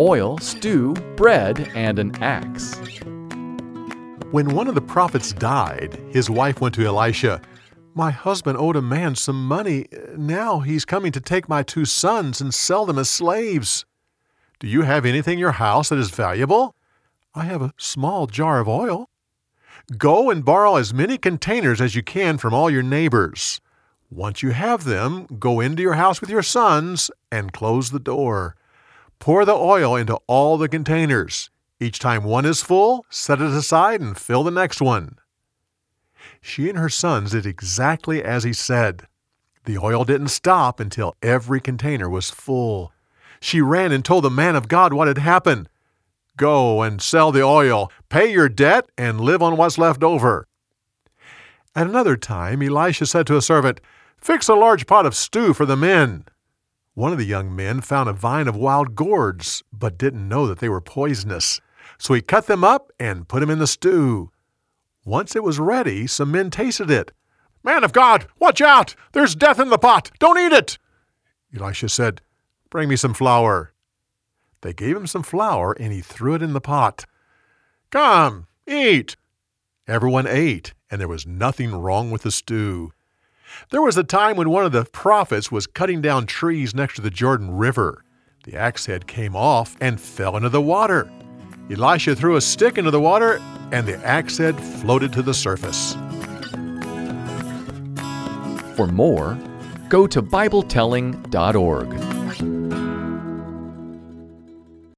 oil, stew, bread, and an axe. When one of the prophets died, his wife went to Elisha. My husband owed a man some money. Now he's coming to take my two sons and sell them as slaves. Do you have anything in your house that is valuable? I have a small jar of oil. Go and borrow as many containers as you can from all your neighbors. Once you have them, go into your house with your sons and close the door. Pour the oil into all the containers. Each time one is full, set it aside and fill the next one. She and her sons did exactly as he said. The oil didn't stop until every container was full. She ran and told the man of God what had happened. Go and sell the oil, pay your debt, and live on what's left over. At another time, Elisha said to a servant, Fix a large pot of stew for the men. One of the young men found a vine of wild gourds, but didn't know that they were poisonous. So he cut them up and put them in the stew. Once it was ready, some men tasted it. Man of God, watch out! There's death in the pot! Don't eat it! Elisha said, Bring me some flour. They gave him some flour, and he threw it in the pot. Come, eat! Everyone ate, and there was nothing wrong with the stew. There was a time when one of the prophets was cutting down trees next to the Jordan River. The axe head came off and fell into the water. Elisha threw a stick into the water, and the axe head floated to the surface. For more, go to BibleTelling.org.